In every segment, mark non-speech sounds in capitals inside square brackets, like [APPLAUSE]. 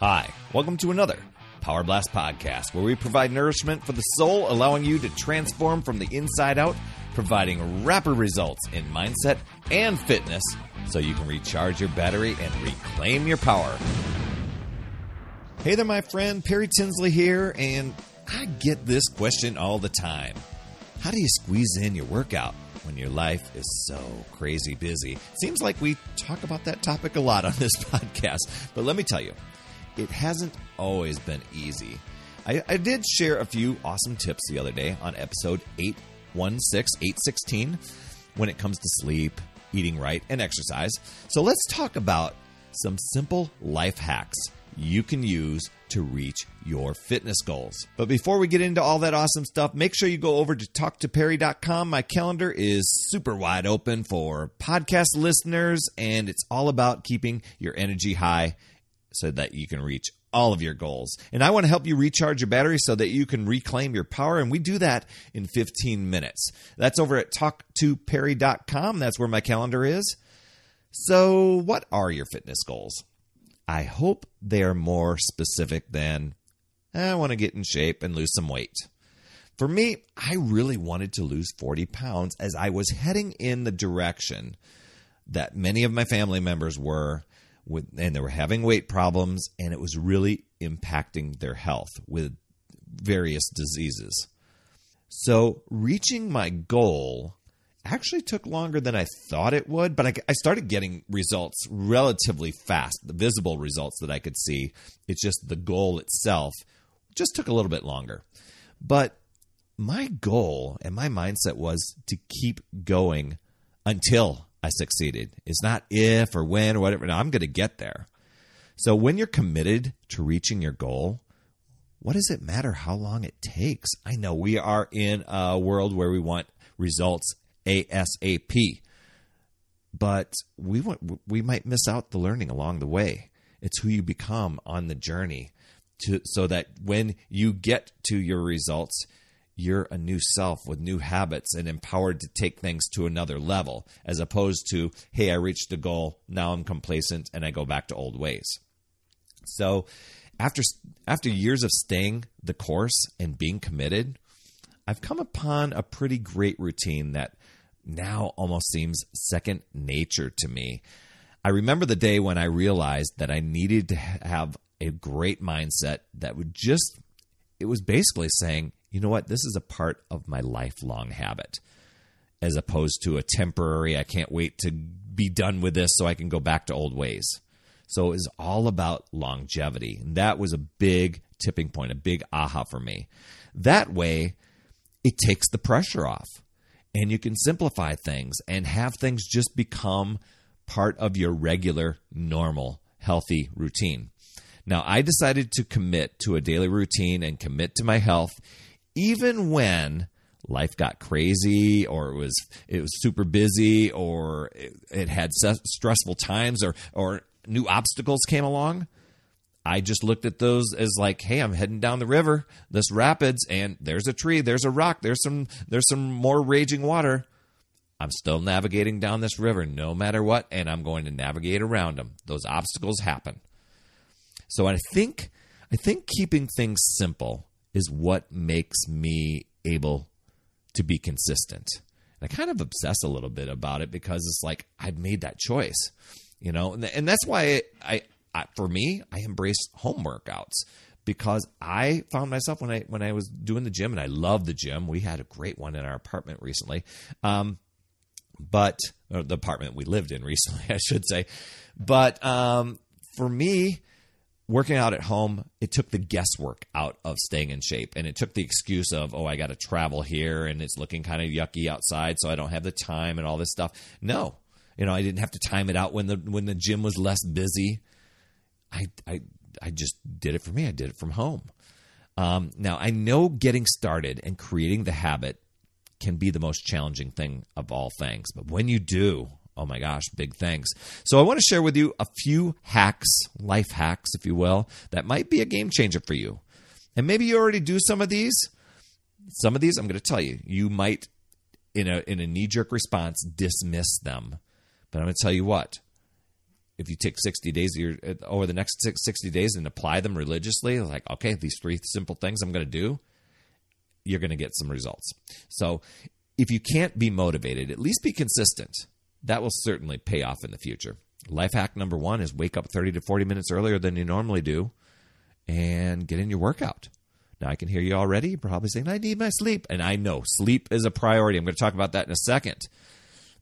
Hi, welcome to another Power Blast podcast where we provide nourishment for the soul, allowing you to transform from the inside out, providing rapid results in mindset and fitness so you can recharge your battery and reclaim your power. Hey there, my friend. Perry Tinsley here, and I get this question all the time How do you squeeze in your workout? when your life is so crazy busy. Seems like we talk about that topic a lot on this [LAUGHS] podcast, but let me tell you, it hasn't always been easy. I, I did share a few awesome tips the other day on episode 816, 816, when it comes to sleep, eating right, and exercise. So let's talk about some simple life hacks you can use to reach your fitness goals. But before we get into all that awesome stuff, make sure you go over to talktoperry.com. My calendar is super wide open for podcast listeners, and it's all about keeping your energy high so that you can reach all of your goals. And I want to help you recharge your battery so that you can reclaim your power. And we do that in 15 minutes. That's over at talktoperry.com. That's where my calendar is. So, what are your fitness goals? I hope they are more specific than I want to get in shape and lose some weight. For me, I really wanted to lose 40 pounds as I was heading in the direction that many of my family members were with, and they were having weight problems, and it was really impacting their health with various diseases. So, reaching my goal actually took longer than I thought it would, but I, I, started getting results relatively fast, the visible results that I could see. It's just the goal itself just took a little bit longer. But my goal and my mindset was to keep going until I succeeded. It's not if or when or whatever. No, I'm going to get there. So when you're committed to reaching your goal, what does it matter how long it takes? I know we are in a world where we want results ASAP, but we want, we might miss out the learning along the way. It's who you become on the journey to so that when you get to your results, you're a new self with new habits and empowered to take things to another level, as opposed to, hey, I reached a goal, now I'm complacent and I go back to old ways. So, after after years of staying the course and being committed, I've come upon a pretty great routine that now almost seems second nature to me. I remember the day when I realized that I needed to have a great mindset that would just it was basically saying you know what? This is a part of my lifelong habit as opposed to a temporary, I can't wait to be done with this so I can go back to old ways. So it was all about longevity. And that was a big tipping point, a big aha for me. That way, it takes the pressure off and you can simplify things and have things just become part of your regular, normal, healthy routine. Now, I decided to commit to a daily routine and commit to my health even when life got crazy or it was it was super busy or it, it had stressful times or or new obstacles came along I just looked at those as like, hey, I'm heading down the river, this rapids, and there's a tree, there's a rock, there's some there's some more raging water. I'm still navigating down this river no matter what, and I'm going to navigate around them. Those obstacles happen. So I think I think keeping things simple is what makes me able to be consistent. And I kind of obsess a little bit about it because it's like I've made that choice, you know, and, and that's why I, I, for me, I embrace home workouts because I found myself when I when I was doing the gym and I love the gym. We had a great one in our apartment recently, um, but the apartment we lived in recently, [LAUGHS] I should say. But um, for me, working out at home, it took the guesswork out of staying in shape. And it took the excuse of, oh, I got to travel here and it's looking kind of yucky outside, so I don't have the time and all this stuff. No, you know, I didn't have to time it out when the when the gym was less busy. I I I just did it for me. I did it from home. Um, now I know getting started and creating the habit can be the most challenging thing of all things, but when you do, oh my gosh, big thanks. So I want to share with you a few hacks, life hacks, if you will, that might be a game changer for you. And maybe you already do some of these. Some of these, I'm going to tell you, you might, in a in a knee jerk response, dismiss them. But I'm going to tell you what, if you take 60 days your, uh, over the next 60 days and apply them religiously, like, okay, these three simple things I'm going to do, you're going to get some results. So if you can't be motivated, at least be consistent. That will certainly pay off in the future. Life hack number one is wake up 30 to 40 minutes earlier than you normally do and get in your workout. Now, I can hear you already. Probably saying, I need my sleep. And I know sleep is a priority. I'm going to talk about that in a second.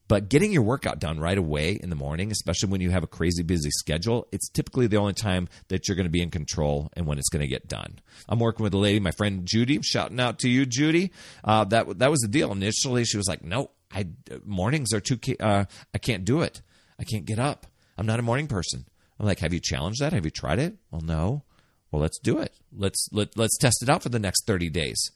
But getting your workout done right away in the morning, especially when you have a crazy busy schedule, it's typically the only time that you're going to be in control and when it's going to get done. I'm working with a lady, my friend Judy. Shouting out to you, Judy. Uh, that that was the deal. Initially, she was like, "No, I mornings are too. Uh, I can't do it. I can't get up. I'm not a morning person." I'm like, "Have you challenged that? Have you tried it?" Well, no. Well, let's do it. Let's let, let's test it out for the next 30 days.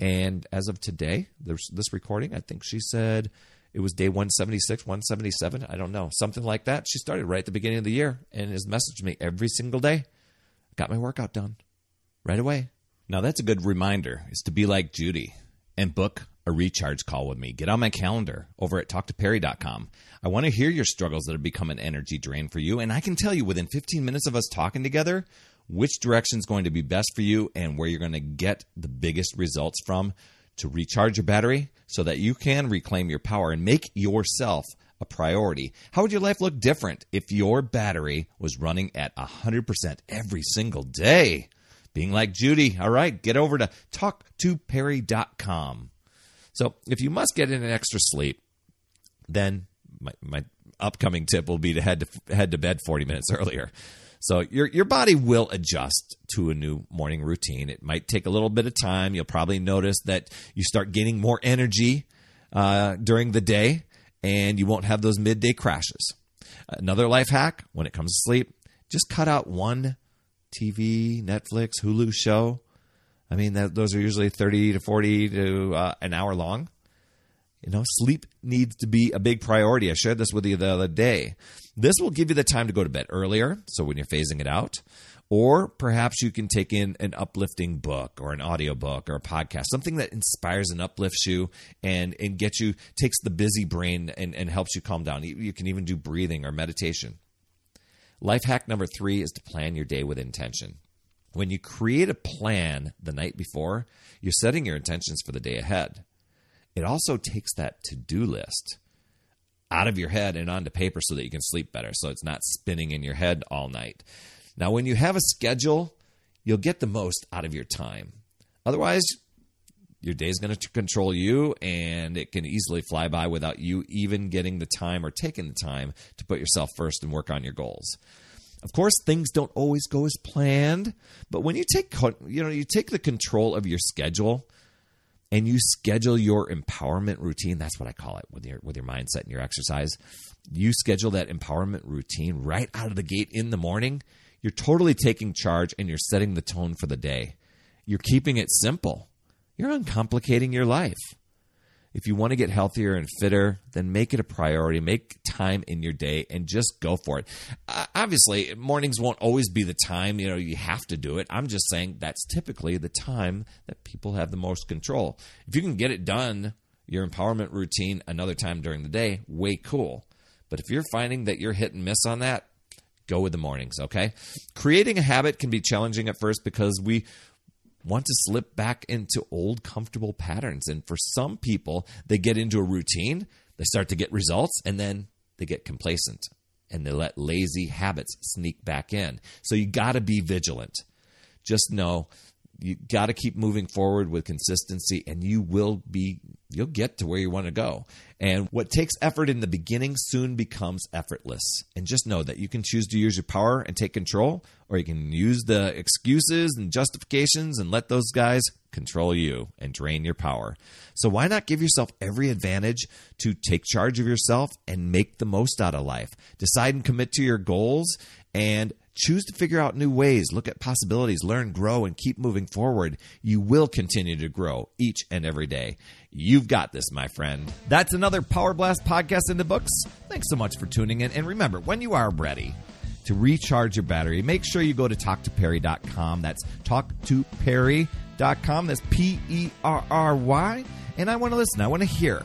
And as of today, this recording. I think she said it was day 176, 177. I don't know, something like that. She started right at the beginning of the year and has messaged me every single day. Got my workout done right away. Now that's a good reminder is to be like Judy and book a recharge call with me. Get on my calendar over at talktoperry.com. I want to hear your struggles that have become an energy drain for you. And I can tell you within 15 minutes of us talking together, which direction is going to be best for you and where you're going to get the biggest results from to recharge your battery so that you can reclaim your power and make yourself a priority. How would your life look different if your battery was running at 100% every single day? Being like Judy, all right, get over to talktoperry.com. So if you must get in an extra sleep, then my, my upcoming tip will be to head to head to bed 40 minutes [LAUGHS] earlier. So your your body will adjust to a new morning routine. It might take a little bit of time. You'll probably notice that you start gaining more energy uh, during the day, and you won't have those midday crashes. Another life hack when it comes to sleep: just cut out one TV, Netflix, Hulu show. I mean, that, those are usually thirty to forty to uh, an hour long. You know, sleep needs to be a big priority. I shared this with you the other day. This will give you the time to go to bed earlier, so when you're phasing it out, or perhaps you can take in an uplifting book or an audiobook or a podcast, something that inspires and uplifts you and, and gets you, takes the busy brain and, and helps you calm down. You can even do breathing or meditation. Life hack number three is to plan your day with intention. When you create a plan the night before, you're setting your intentions for the day ahead. It also takes that to do list out of your head and onto paper so that you can sleep better. So it's not spinning in your head all night. Now, when you have a schedule, you'll get the most out of your time. Otherwise, your day is going to control you and it can easily fly by without you even getting the time or taking the time to put yourself first and work on your goals. Of course, things don't always go as planned, but when you take you know, you take the control of your schedule, and you schedule your empowerment routine that's what i call it with your with your mindset and your exercise you schedule that empowerment routine right out of the gate in the morning. You're totally taking charge and you're setting the tone for the day. You're keeping it simple. You're uncomplicating your life if you want to get healthier and fitter, then make it a priority. Make time in your day and just go for it. Uh, obviously, mornings won't always be the time, you know, you have to do it. I'm just saying that's typically the time that people have the most control. If you can get it done, your empowerment routine another time during the day, way cool. But if you're finding that you're hit and miss on that, go with the mornings, okay? Creating a habit can be challenging at first because we want to slip back into old comfortable patterns. And for some people, they get into a routine, they start to get results, and then they get complacent and they let lazy habits sneak back in. So you got to be vigilant. Just know you got to keep moving forward with consistency and you will be you'll get to where you want to go. And what takes effort in the beginning soon becomes effortless. And just know that you can choose to use your power and take control or you can use the excuses and justifications and let those guys control you and drain your power. So why not give yourself every advantage to take charge of yourself and make the most out of life? Decide and commit to your goals and Choose to figure out new ways, look at possibilities, learn, grow, and keep moving forward. You will continue to grow each and every day. You've got this, my friend. That's another Power Blast podcast in the books. Thanks so much for tuning in. And remember, when you are ready to recharge your battery, make sure you go to talktoperry.com. That's talktoperry.com. That's P E R R Y. And I want to listen, I want to hear